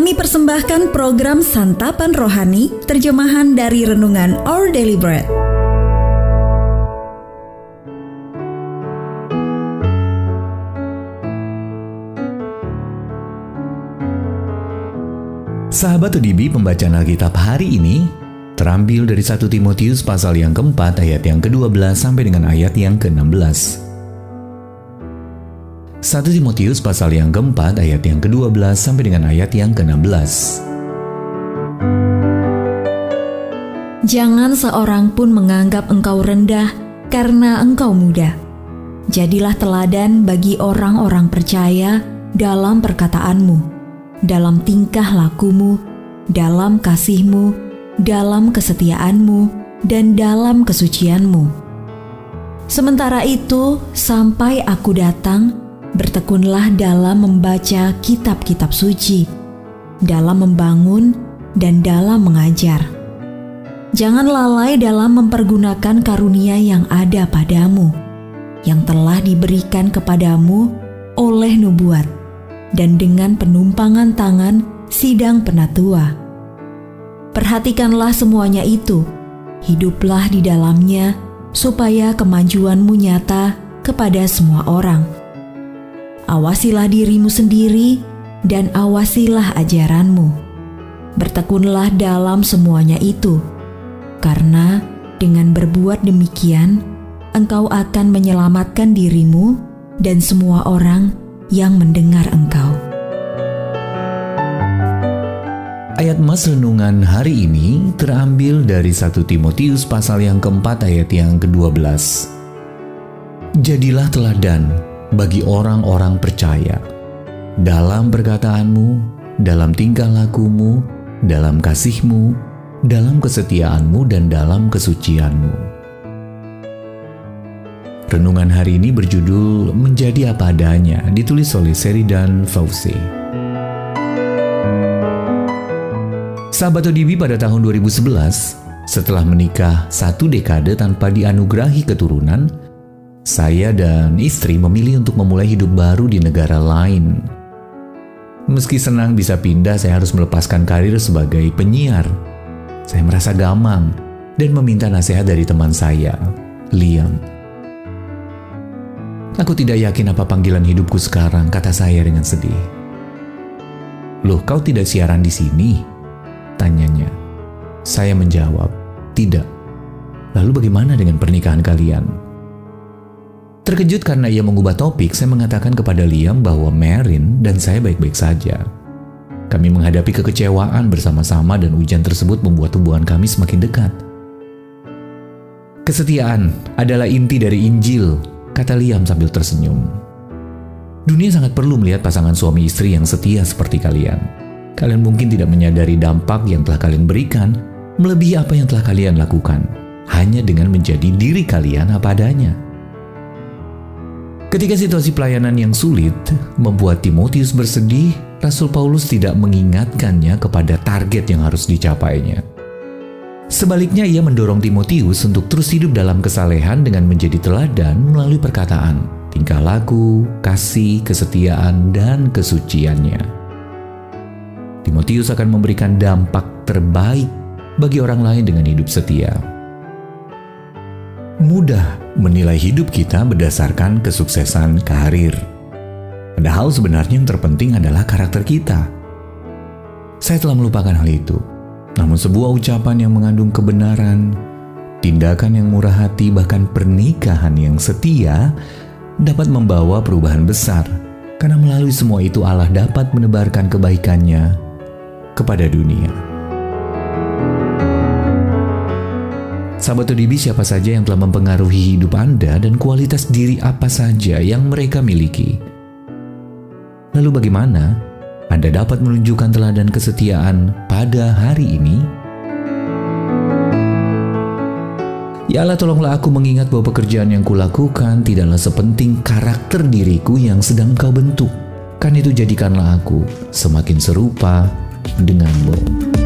Kami persembahkan program Santapan Rohani, terjemahan dari Renungan Our Daily Bread. Sahabat ODB pembacaan Alkitab hari ini terambil dari 1 Timotius pasal yang keempat ayat yang ke-12 sampai dengan ayat yang ke-16. 1 Timotius pasal yang keempat ayat yang ke-12 sampai dengan ayat yang ke-16. Jangan seorang pun menganggap engkau rendah karena engkau muda. Jadilah teladan bagi orang-orang percaya dalam perkataanmu dalam tingkah lakumu, dalam kasihmu, dalam kesetiaanmu, dan dalam kesucianmu. Sementara itu, sampai aku datang, bertekunlah dalam membaca kitab-kitab suci, dalam membangun, dan dalam mengajar. Jangan lalai dalam mempergunakan karunia yang ada padamu, yang telah diberikan kepadamu oleh nubuat dan dengan penumpangan tangan sidang penatua. Perhatikanlah semuanya itu, hiduplah di dalamnya, supaya kemajuanmu nyata kepada semua orang. Awasilah dirimu sendiri dan awasilah ajaranmu. Bertekunlah dalam semuanya itu, karena dengan berbuat demikian, engkau akan menyelamatkan dirimu dan semua orang yang mendengar engkau. Ayat mas renungan hari ini terambil dari 1 Timotius pasal yang keempat ayat yang ke-12. Jadilah teladan bagi orang-orang percaya dalam perkataanmu, dalam tingkah lakumu, dalam kasihmu, dalam kesetiaanmu, dan dalam kesucianmu. Renungan hari ini berjudul Menjadi Apa Adanya, ditulis oleh Seridan Fauzi. Sahabat ODB pada tahun 2011, setelah menikah satu dekade tanpa dianugerahi keturunan, saya dan istri memilih untuk memulai hidup baru di negara lain. Meski senang bisa pindah, saya harus melepaskan karir sebagai penyiar. Saya merasa gamang dan meminta nasihat dari teman saya, Liam. Aku tidak yakin apa panggilan hidupku sekarang, kata saya dengan sedih. Loh, kau tidak siaran di sini? Tanyanya. Saya menjawab, tidak. Lalu bagaimana dengan pernikahan kalian? Terkejut karena ia mengubah topik, saya mengatakan kepada Liam bahwa Marin dan saya baik-baik saja. Kami menghadapi kekecewaan bersama-sama dan ujian tersebut membuat hubungan kami semakin dekat. Kesetiaan adalah inti dari Injil, kata Liam sambil tersenyum. Dunia sangat perlu melihat pasangan suami istri yang setia seperti kalian. Kalian mungkin tidak menyadari dampak yang telah kalian berikan, melebihi apa yang telah kalian lakukan, hanya dengan menjadi diri kalian apa adanya. Ketika situasi pelayanan yang sulit membuat Timotius bersedih, Rasul Paulus tidak mengingatkannya kepada target yang harus dicapainya. Sebaliknya ia mendorong Timotius untuk terus hidup dalam kesalehan dengan menjadi teladan melalui perkataan, tingkah laku, kasih, kesetiaan, dan kesuciannya. Timotius akan memberikan dampak terbaik bagi orang lain dengan hidup setia. Mudah menilai hidup kita berdasarkan kesuksesan karir. Padahal sebenarnya yang terpenting adalah karakter kita. Saya telah melupakan hal itu namun sebuah ucapan yang mengandung kebenaran, tindakan yang murah hati, bahkan pernikahan yang setia dapat membawa perubahan besar. Karena melalui semua itu Allah dapat menebarkan kebaikannya kepada dunia. Sahabat ODB siapa saja yang telah mempengaruhi hidup Anda dan kualitas diri apa saja yang mereka miliki. Lalu bagaimana anda dapat menunjukkan teladan kesetiaan pada hari ini? Ya Allah tolonglah aku mengingat bahwa pekerjaan yang kulakukan tidaklah sepenting karakter diriku yang sedang kau bentuk. Kan itu jadikanlah aku semakin serupa denganmu.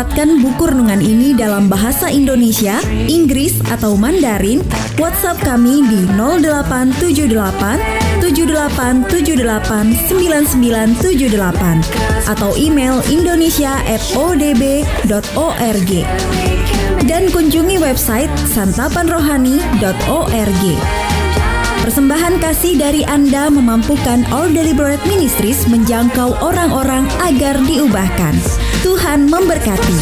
Mendapatkan buku renungan ini dalam bahasa Indonesia, Inggris, atau Mandarin, WhatsApp kami di 0878 78789978 atau email indonesia@odb.org dan kunjungi website santapanrohani.org. Persembahan kasih dari Anda memampukan All Deliberate Ministries menjangkau orang-orang agar diubahkan. Tuhan memberkati.